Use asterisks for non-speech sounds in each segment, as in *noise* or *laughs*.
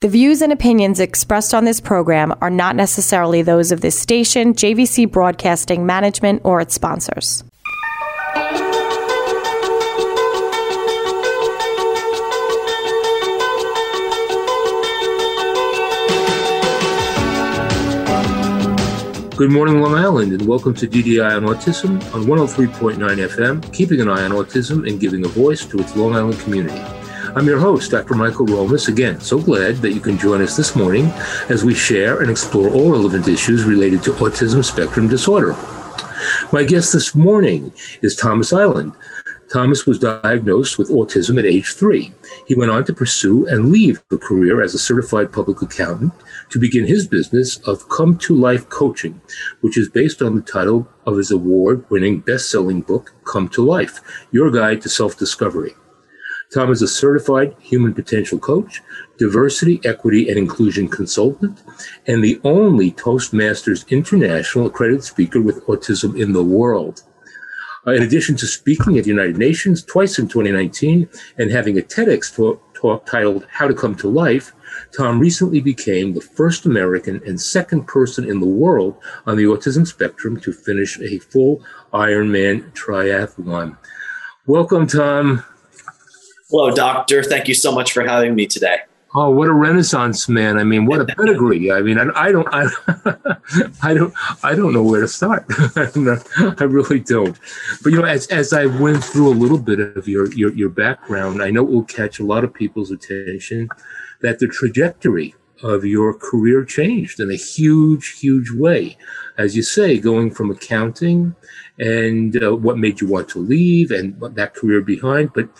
The views and opinions expressed on this program are not necessarily those of this station, JVC Broadcasting Management, or its sponsors. Good morning, Long Island, and welcome to DDI on Autism on 103.9 FM, keeping an eye on autism and giving a voice to its Long Island community. I'm your host, Dr. Michael Romas. Again, so glad that you can join us this morning as we share and explore all relevant issues related to autism spectrum disorder. My guest this morning is Thomas Iland. Thomas was diagnosed with autism at age three. He went on to pursue and leave a career as a certified public accountant to begin his business of Come to Life Coaching, which is based on the title of his award winning best selling book, Come to Life Your Guide to Self Discovery. Tom is a certified human potential coach, diversity, equity, and inclusion consultant, and the only Toastmasters International accredited speaker with autism in the world. Uh, in addition to speaking at the United Nations twice in 2019 and having a TEDx talk, talk titled How to Come to Life, Tom recently became the first American and second person in the world on the autism spectrum to finish a full Ironman triathlon. Welcome, Tom. Hello, doctor. Thank you so much for having me today. Oh, what a renaissance man! I mean, what a pedigree! I mean, I, I don't, I, *laughs* I, don't, I don't know where to start. *laughs* I really don't. But you know, as as I went through a little bit of your your your background, I know it will catch a lot of people's attention that the trajectory of your career changed in a huge, huge way. As you say, going from accounting and uh, what made you want to leave and that career behind. But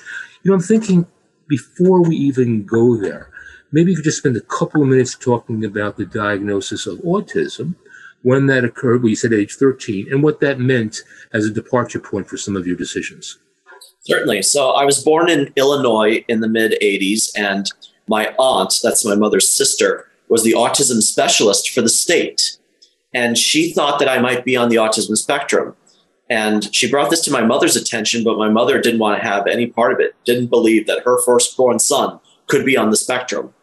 you know, I'm thinking before we even go there maybe you could just spend a couple of minutes talking about the diagnosis of autism, when that occurred, well, you said age 13, and what that meant as a departure point for some of your decisions. Certainly. So I was born in Illinois in the mid 80s, and my aunt, that's my mother's sister, was the autism specialist for the state. And she thought that I might be on the autism spectrum. And she brought this to my mother's attention, but my mother didn't want to have any part of it, didn't believe that her firstborn son could be on the spectrum.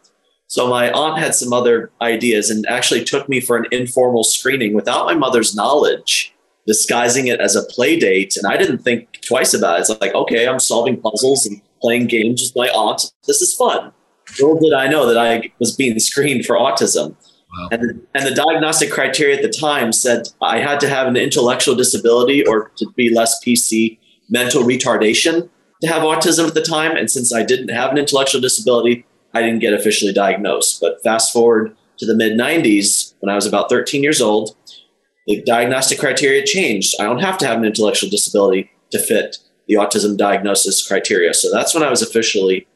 So my aunt had some other ideas and actually took me for an informal screening without my mother's knowledge, disguising it as a play date. And I didn't think twice about it. It's like, okay, I'm solving puzzles and playing games with my aunt. This is fun. Little did I know that I was being screened for autism. Wow. And, and the diagnostic criteria at the time said I had to have an intellectual disability or to be less PC, mental retardation to have autism at the time. And since I didn't have an intellectual disability, I didn't get officially diagnosed. But fast forward to the mid 90s, when I was about 13 years old, the diagnostic criteria changed. I don't have to have an intellectual disability to fit the autism diagnosis criteria. So that's when I was officially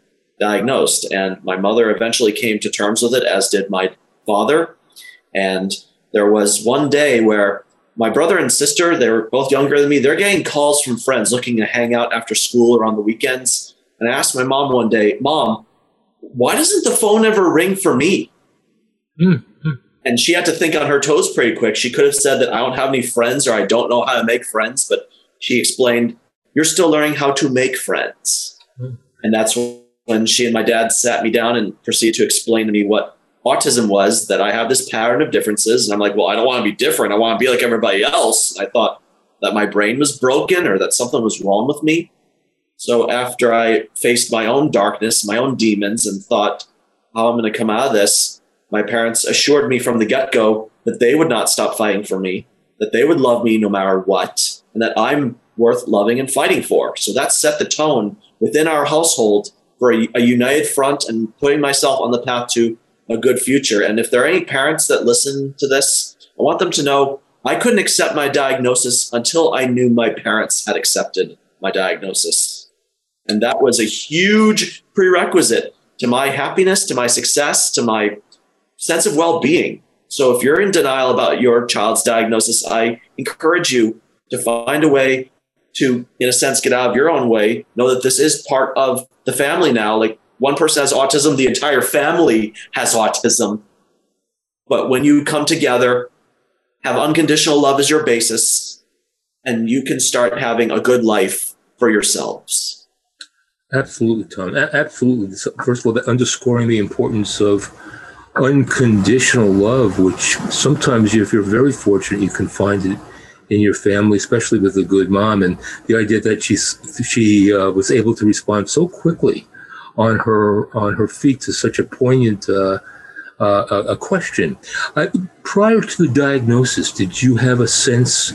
diagnosed. And my mother eventually came to terms with it, as did my father. And there was one day where my brother and sister, they were both younger than me, they're getting calls from friends looking to hang out after school or on the weekends. And I asked my mom one day, Mom, why doesn't the phone ever ring for me? Mm-hmm. And she had to think on her toes pretty quick. She could have said that I don't have any friends or I don't know how to make friends, but she explained, You're still learning how to make friends. Mm-hmm. And that's when she and my dad sat me down and proceeded to explain to me what autism was that I have this pattern of differences. And I'm like, Well, I don't want to be different. I want to be like everybody else. And I thought that my brain was broken or that something was wrong with me. So after I faced my own darkness, my own demons, and thought how I'm going to come out of this, my parents assured me from the get go that they would not stop fighting for me, that they would love me no matter what, and that I'm worth loving and fighting for. So that set the tone within our household for a, a united front and putting myself on the path to a good future. And if there are any parents that listen to this, I want them to know I couldn't accept my diagnosis until I knew my parents had accepted my diagnosis. And that was a huge prerequisite to my happiness, to my success, to my sense of well being. So if you're in denial about your child's diagnosis, I encourage you to find a way to, in a sense, get out of your own way. Know that this is part of the family now. Like one person has autism, the entire family has autism. But when you come together, have unconditional love as your basis, and you can start having a good life for yourselves. Absolutely, Tom. A- absolutely. First of all, that underscoring the importance of unconditional love, which sometimes, if you're very fortunate, you can find it in your family, especially with a good mom. And the idea that she she uh, was able to respond so quickly on her on her feet to such a poignant uh, uh, a question. prior to the diagnosis, did you have a sense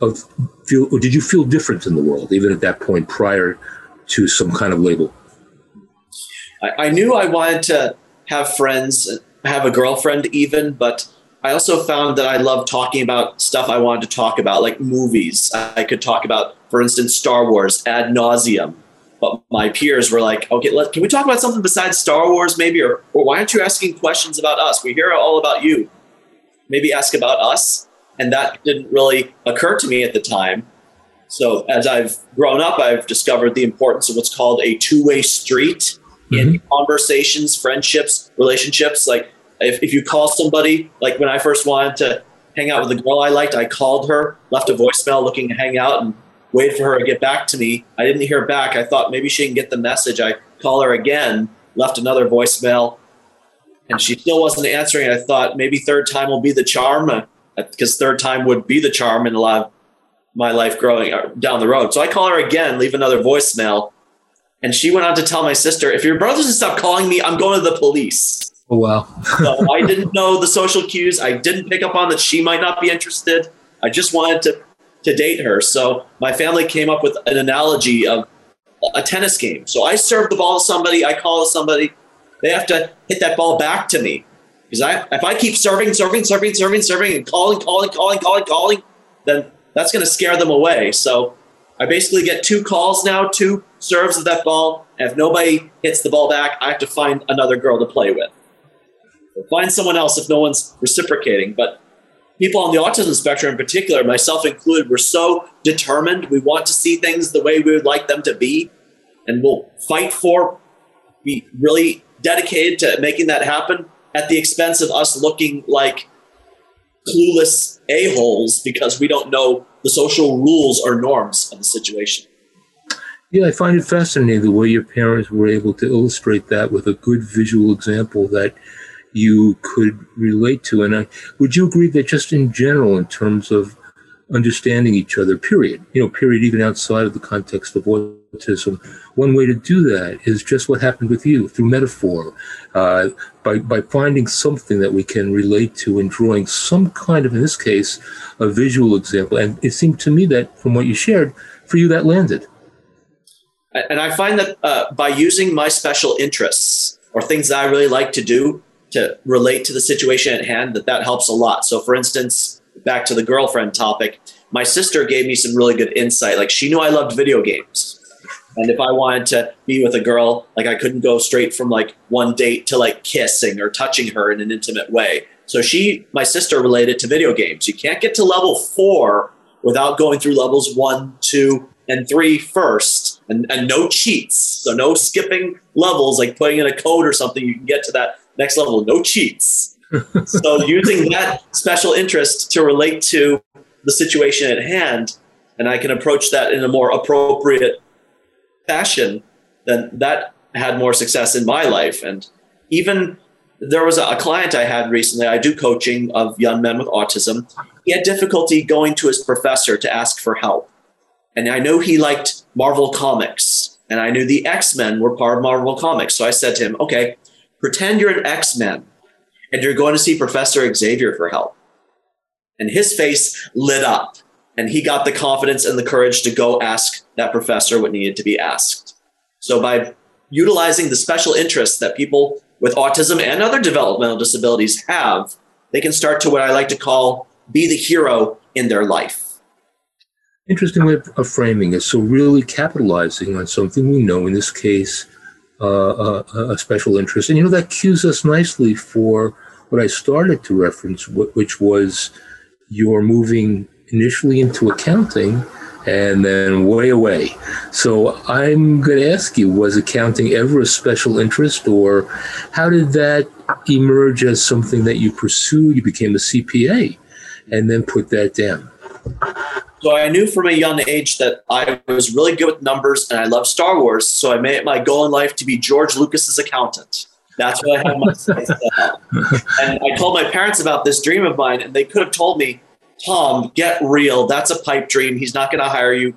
of feel, or did you feel different in the world, even at that point, prior to some kind of label? I, I knew I wanted to have friends, have a girlfriend, even, but I also found that I loved talking about stuff I wanted to talk about, like movies. I could talk about, for instance, Star Wars ad nauseum. But my peers were like, okay, let, can we talk about something besides Star Wars, maybe? Or, or why aren't you asking questions about us? We hear all about you. Maybe ask about us. And that didn't really occur to me at the time. So as I've grown up, I've discovered the importance of what's called a two way street mm-hmm. in conversations, friendships, relationships. Like if, if you call somebody, like when I first wanted to hang out with a girl I liked, I called her, left a voicemail looking to hang out, and waited for her to get back to me. I didn't hear back. I thought maybe she didn't get the message. I call her again, left another voicemail, and she still wasn't answering. I thought maybe third time will be the charm, because uh, third time would be the charm in a lot of my life growing down the road. So I call her again, leave another voicemail, and she went on to tell my sister, "If your brother doesn't stop calling me, I'm going to the police." Oh wow! so I didn't know the social cues. I didn't pick up on that she might not be interested. I just wanted to to date her. So my family came up with an analogy of a tennis game. So I serve the ball to somebody, I call to somebody, they have to hit that ball back to me. Because I, if I keep serving, serving, serving, serving, serving, and calling, calling, calling, calling, calling, then that's going to scare them away. So I basically get two calls now, two serves of that ball. And if nobody hits the ball back, I have to find another girl to play with. find someone else if no one's reciprocating. But people on the autism spectrum in particular, myself included, we're so determined. We want to see things the way we would like them to be, and we'll fight for, be really dedicated to making that happen at the expense of us looking like clueless a-holes because we don't know the social rules or norms of the situation. Yeah, I find it fascinating the way your parents were able to illustrate that with a good visual example that you could relate to. And I, would you agree that just in general, in terms of understanding each other, period, you know, period, even outside of the context of autism, one way to do that is just what happened with you through metaphor, uh, by, by finding something that we can relate to and drawing some kind of, in this case, a visual example. And it seemed to me that from what you shared, for you, that landed. And I find that uh, by using my special interests or things that I really like to do, to relate to the situation at hand that that helps a lot. So for instance back to the girlfriend topic my sister gave me some really good insight. Like she knew i loved video games. And if i wanted to be with a girl like i couldn't go straight from like one date to like kissing or touching her in an intimate way. So she my sister related to video games. You can't get to level four without going through levels one two and three first. And, and no cheats. So no skipping levels like putting in a code or something. You can get to that next level, no cheats. so using that special interest to relate to the situation at hand, and I can approach that in a more appropriate fashion, then that had more success in my life. And even there was a, client I had recently, I do coaching of young men with autism. He had difficulty going to his professor to ask for help. And I know he liked Marvel Comics, and I knew the X Men were part of Marvel Comics. So I said to him, okay, Pretend you're an X Men and you're going to see Professor Xavier for help. And his face lit up, and he got the confidence and the courage to go ask that professor what needed to be asked. So, by utilizing the special interests that people with autism and other developmental disabilities have, they can start to what I like to call be the hero in their life. Interesting way of framing it. So, really capitalizing on something we know, in this case, uh, a, a, special interest. And, you know, that cues us nicely for what I started to reference, which was your moving initially into accounting and then way away. So I'm going to ask you, was accounting ever a special interest or how did that emerge as something that you pursued? You became a CPA and then put that down. So I knew from a young age that I was really good with numbers and I love Star Wars. So I made it my goal in life to be George Lucas's accountant. That's what I had my sights *laughs* And I told my parents about this dream of mine, and they could have told me, Tom, get real. That's a pipe dream. He's not going to hire you.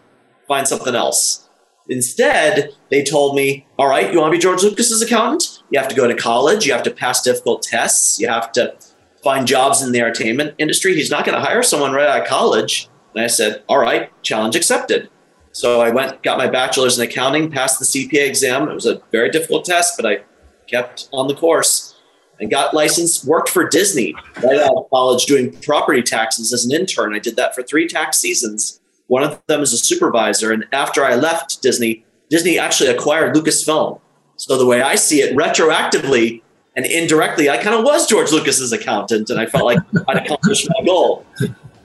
Find something else. Instead, they told me, all right, you want to be George Lucas's accountant? You have to go to college. You have to pass difficult tests. You have to find jobs in the entertainment industry. He's not going to hire someone right out of college. And I said, all right, challenge accepted. So I went, got my bachelor's in accounting, passed the CPA exam. It was a very difficult test, but I kept on the course and got licensed, worked for Disney right out of college doing property taxes as an intern. I did that for three tax seasons. One of them as a supervisor. And after I left Disney, Disney actually acquired Lucasfilm. So the way I see it, retroactively and indirectly, I kind of was George Lucas's accountant, and I felt like *laughs* I'd accomplished my goal.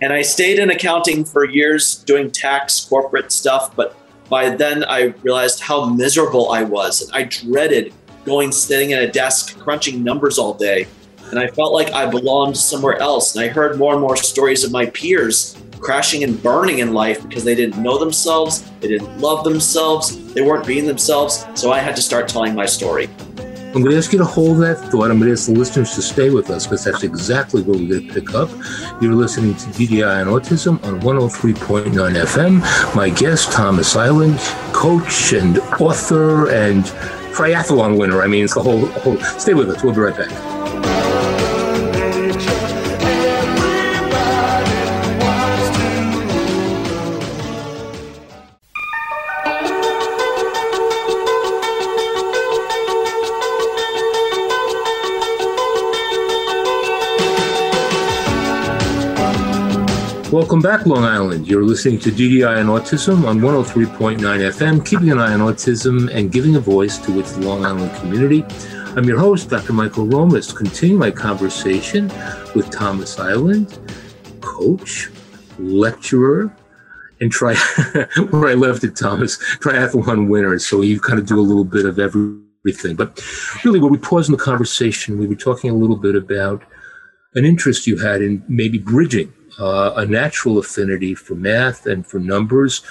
And I stayed in accounting for years doing tax, corporate stuff. But by then, I realized how miserable I was. And I dreaded going sitting at a desk crunching numbers all day. And I felt like I belonged somewhere else. And I heard more and more stories of my peers crashing and burning in life because they didn't know themselves, they didn't love themselves, they weren't being themselves. So I had to start telling my story. I'm going to ask you to hold that thought. I'm going to ask the listeners to stay with us because that's exactly what we're going to pick up. You're listening to DDI and Autism on 103.9 FM. My guest, Thomas Iland, coach and author and triathlon winner. I mean, it's the whole, whole. Stay with us. We'll be right back. Welcome back, Long Island. You're listening to DDI and Autism on 103.9 FM, keeping an eye on autism and giving a voice to its Long Island community. I'm your host, Dr. Michael Romas, Continue my conversation with Thomas Iland, coach, lecturer, and try *laughs* where I left it, Thomas, triathlon winner. So you kind of do a little bit of everything. But really, when we paused in the conversation, we were talking a little bit about an interest you had in maybe bridging uh, a natural affinity for math and for numbers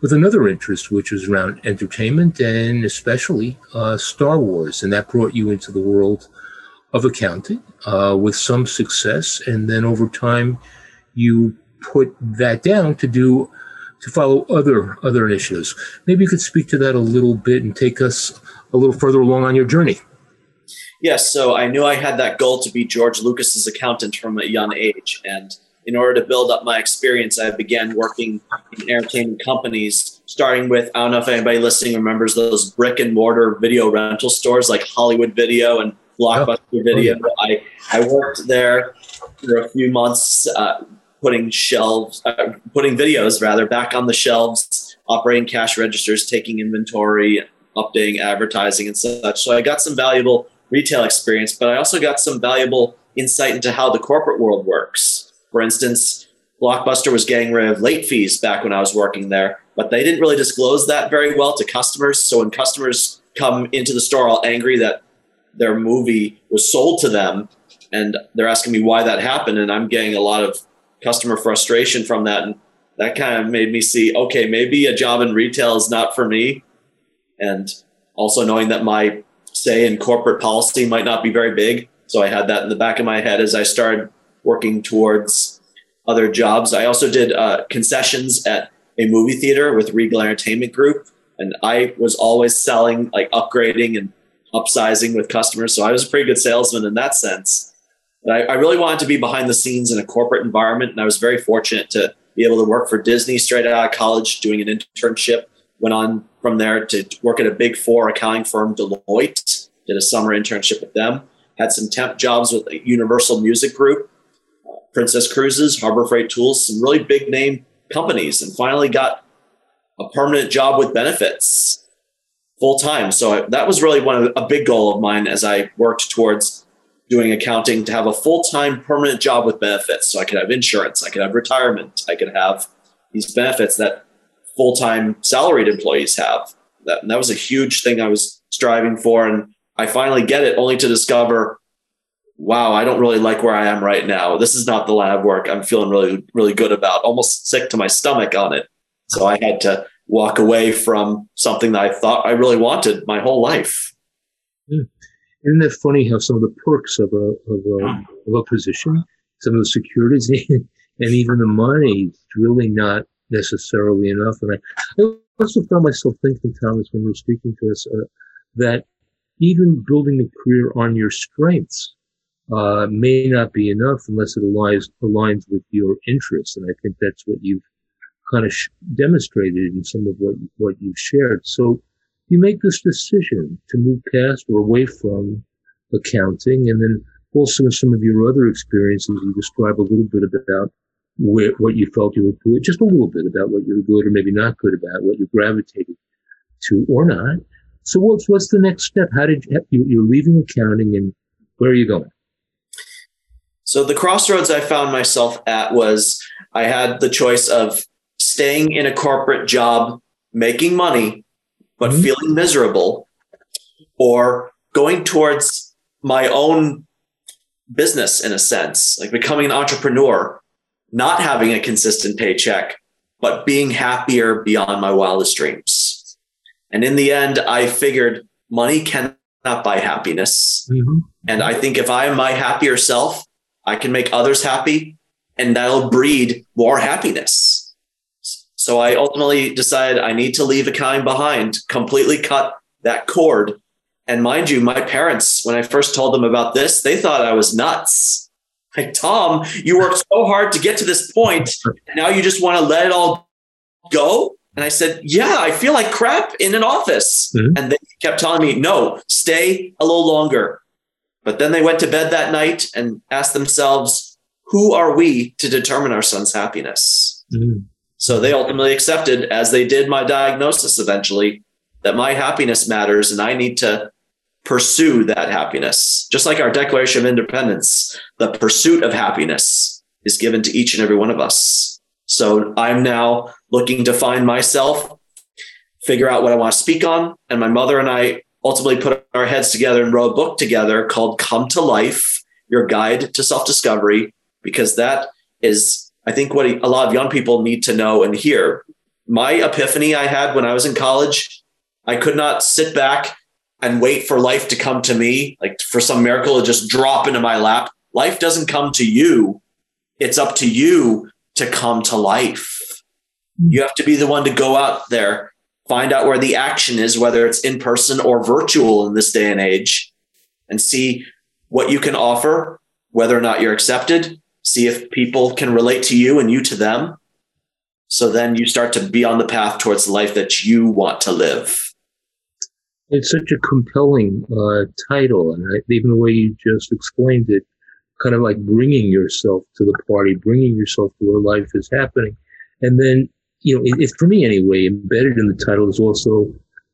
with another interest, which was around entertainment and especially uh, Star Wars. And that brought you into the world of accounting uh, with some success. And then over time, you put that down to do to follow other other initiatives. Maybe you could speak to that a little bit and take us a little further along on your journey. Yes, so I knew I had that goal to be George Lucas's accountant from a young age, and in order to build up my experience, I began working in entertainment companies, starting with I don't know if anybody listening remembers those brick and mortar video rental stores like Hollywood Video and Blockbuster oh. Video. I, I worked there for a few months, uh, putting shelves, uh, putting videos rather back on the shelves, operating cash registers, taking inventory, updating advertising and such. So I got some valuable retail experience, but I also got some valuable insight into how the corporate world works for instance, Blockbuster was getting rid of late fees back when I was working there, but they didn't really disclose that very well to customers. So when customers come into the store all angry that their movie was sold to them and they're asking me why that happened, and I'm getting a lot of customer frustration from that. And that kind of made me see, okay, maybe a job in retail is not for me. And also knowing that my say in corporate policy might not be very big. So I had that in the back of my head as I started working towards other jobs. I also did uh, concessions at a movie theater with Regal Entertainment Group, and I was always selling, like upgrading and upsizing with customers. So I was a pretty good salesman in that sense. But I, I really wanted to be behind the scenes in a corporate environment, and I was very fortunate to be able to work for Disney straight out of college, doing an internship. Went on from there to work at a big four accounting firm, Deloitte. Did a summer internship with them. Had some temp jobs with Universal Music Group, Princess Cruises, Harbor Freight Tools, some really big name companies, and finally got a permanent job with benefits full time. So that was really one of a big goal of mine as I worked towards doing accounting to have a full time permanent job with benefits. So I could have insurance, I could have retirement, I could have these benefits that full time salaried employees have. That, that was a huge thing I was striving for. And I finally get it only to discover wow, I don't really like where I am right now. This is not the lab work I'm feeling really, really good about, almost sick to my stomach on it. So I had to walk away from something that I thought I really wanted my whole life. Yeah. Isn't that funny how some of the perks of a, of a, of a position, some of the securities *laughs* and even the money is really not necessarily enough. And I, I also found myself thinking, Thomas, when you were speaking to us, uh, that even building a career on your strengths uh, may not be enough unless it aligns aligns with your interests. And I think that's what you've kind of sh- demonstrated in some of what what you've shared. So you make this decision to move past or away from accounting, and then also in some of your other experiences, you describe a little bit about where, what you felt you were good, just a little bit about what you were good or maybe not good about, what you gravitated to or not. So what's what's the next step? How did you, you're leaving accounting and where are you going? So the crossroads I found myself at was I had the choice of staying in a corporate job, making money, but mm-hmm. feeling miserable, or going towards my own business in a sense, like becoming an entrepreneur, not having a consistent paycheck, but being happier beyond my wildest dreams. And in the end, I figured money cannot buy happiness. Mm-hmm. And I think if I am my happier self, I can make others happy and that'll breed more happiness. So I ultimately decided I need to leave a kind behind, completely cut that cord. And mind you, my parents, when I first told them about this, they thought I was nuts. *laughs* Like, Tom, you worked so hard to get to this point, and now you just want to let it all go? And I said, Yeah, I feel like crap in an office. Mm-hmm. And they kept telling me, No, stay a little longer. But then they went to bed that night and asked themselves, who are we to determine our son's happiness? Mm-hmm. So they ultimately accepted, as they did my diagnosis eventually, that my happiness matters and I need to pursue that happiness. Just like our Declaration of Independence, the pursuit of happiness is given to each and every one of us. So I'm now looking to find myself, figure out what I want to speak on. And my mother and I ultimately put our heads together and wrote a book together called Come to Life Your Guide to Self Discovery, because that is, I think, what a lot of young people need to know and hear. My epiphany I had when I was in college, I could not sit back and wait for life to come to me, like for some miracle to just drop into my lap. Life doesn't come to you, it's up to you to come to life. You have to be the one to go out there find out where the action is, whether it's in person or virtual in this day and age, and see what you can offer, whether or not you're accepted, see if people can relate to you and you to them. So then you start to be on the path towards the life that you want to live. It's such a compelling uh, title, and I, even the way you just explained it, kind of like bringing yourself to the party, bringing yourself to where life is happening, and then you know, it, for me anyway, embedded in the title is also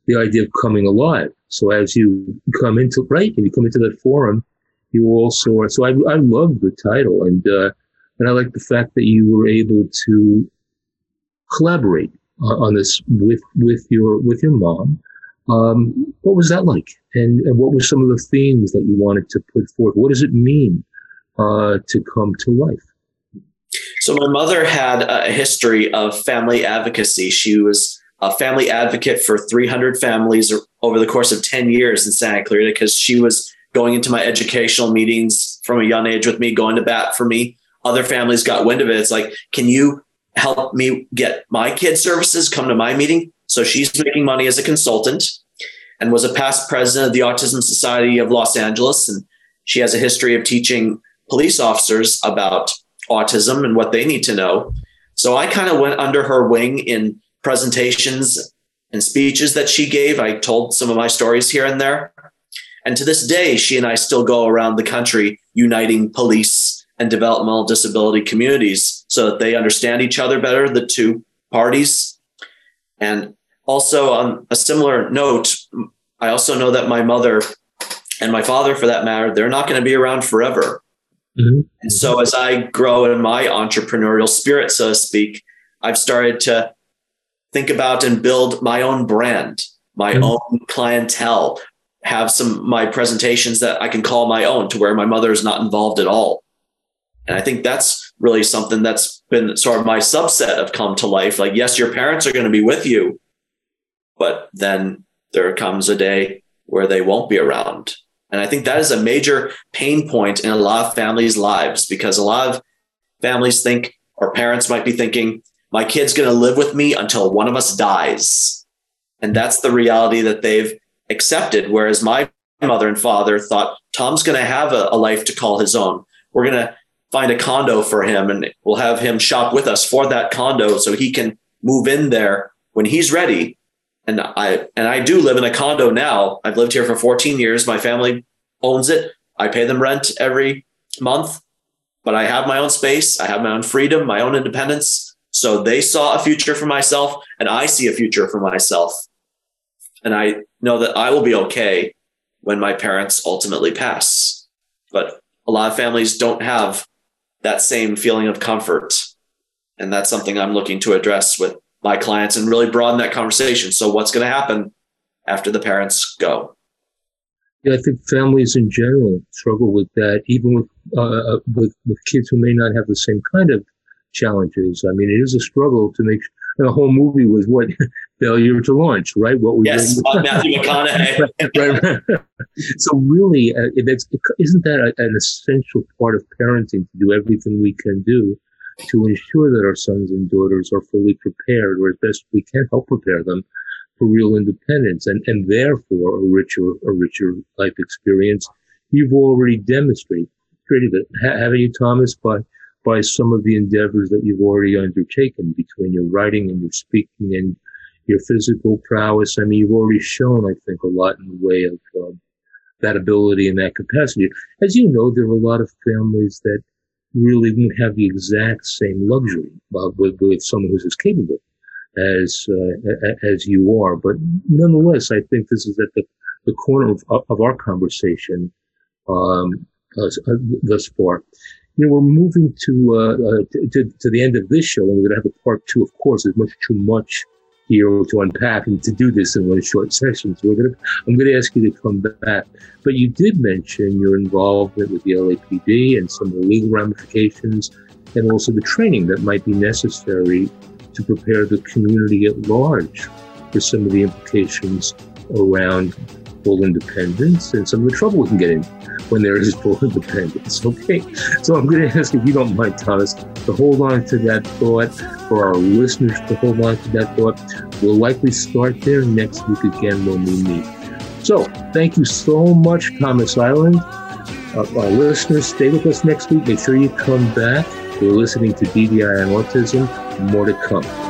the idea of coming alive. So as you come into right, and you come into that forum, you also are. So I I love the title, and uh, and I like the fact that you were able to collaborate uh, on this with with your with your mom. Um, what was that like, and, and what were some of the themes that you wanted to put forth? What does it mean uh, to come to life? So my mother had a history of family advocacy. She was a family advocate for 300 families over the course of 10 years in Santa Clarita because she was going into my educational meetings from a young age with me, going to bat for me. Other families got wind of it. It's like, can you help me get my kids services come to my meeting? So she's making money as a consultant and was a past president of the Autism Society of Los Angeles. And she has a history of teaching police officers about autism and what they need to know. So I kind of went under her wing in presentations and speeches that she gave. I told some of my stories here and there. And to this day, she and I still go around the country uniting police and developmental disability communities so that they understand each other better, the two parties. And also, on a similar note, I also know that my mother and my father, for that matter, they're not going to be around forever. Mm-hmm. And so as I grow in my entrepreneurial spirit, so to speak, I've started to think about and build my own brand, my mm-hmm. own clientele, have some my presentations that I can call my own to where my mother is not involved at all. And I think that's really something that's been sort of my subset of come to life. Like, yes, your parents are going to be with you, but then there comes a day where they won't be around. And I think that is a major pain point in a lot of families' lives because a lot of families think, or parents might be thinking, my kid's going to live with me until one of us dies. And that's the reality that they've accepted. Whereas my mother and father thought Tom's going to have a, a, life to call his own. We're going to find a condo for him and we'll have him shop with us for that condo so he can move in there when he's ready. And I and I do live in a condo now. I've lived here for 14 years. My family owns it. I pay them rent every month, but I have my own space. I have my own freedom, my own independence. So they saw a future for myself and I see a future for myself. And I know that I will be okay when my parents ultimately pass. But a lot of families don't have that same feeling of comfort. And that's something I'm looking to address with my clients and really broaden that conversation. So, what's going to happen after the parents go? Yeah, I think families in general struggle with that, even with, uh, with with kids who may not have the same kind of challenges. I mean, it is a struggle to make sure the whole movie was what *laughs* failure to launch, right? What we yes, Matthew McConaughey. *laughs* right, right. So really, uh, that's isn't that a, an essential part of parenting to do everything we can do to ensure that our sons and daughters are fully prepared, or as best we can help prepare them for real independence and and therefore a richer a richer life experience. You've already demonstrated it, haven't you, Thomas? By by some of the endeavors that you've already undertaken between your writing and your speaking and your physical prowess. I mean, you've already shown, I think, a lot in the way of um, that ability and that capacity. As you know, there are a lot of families that really won't have the exact same luxury uh, with, with someone who's as capable as uh, as you are. But nonetheless, I think this is at the, the corner of, of our conversation um, thus, uh, far you know, we're moving to, uh, uh, to, to the end of this show, and we're going to have a part two. Of course, there's much too much here to unpack and to do this in one short session. So to, I'm going to ask you to come back. But you did mention your involvement with the LAPD and some of the legal ramifications, and also the training that might be necessary to prepare the community at large for some of the implications around full independence and some of the trouble we can get in when there is full *laughs* independence. Okay, so I'm going to ask if you don't mind, Thomas, to hold on to that thought, for our listeners to hold on to that thought. We'll likely start there next week again when we meet. So, thank you so much, Thomas Iland. Uh, our listeners, stay with us next week. Make sure you come back. You're listening to DDI and Autism. More to come.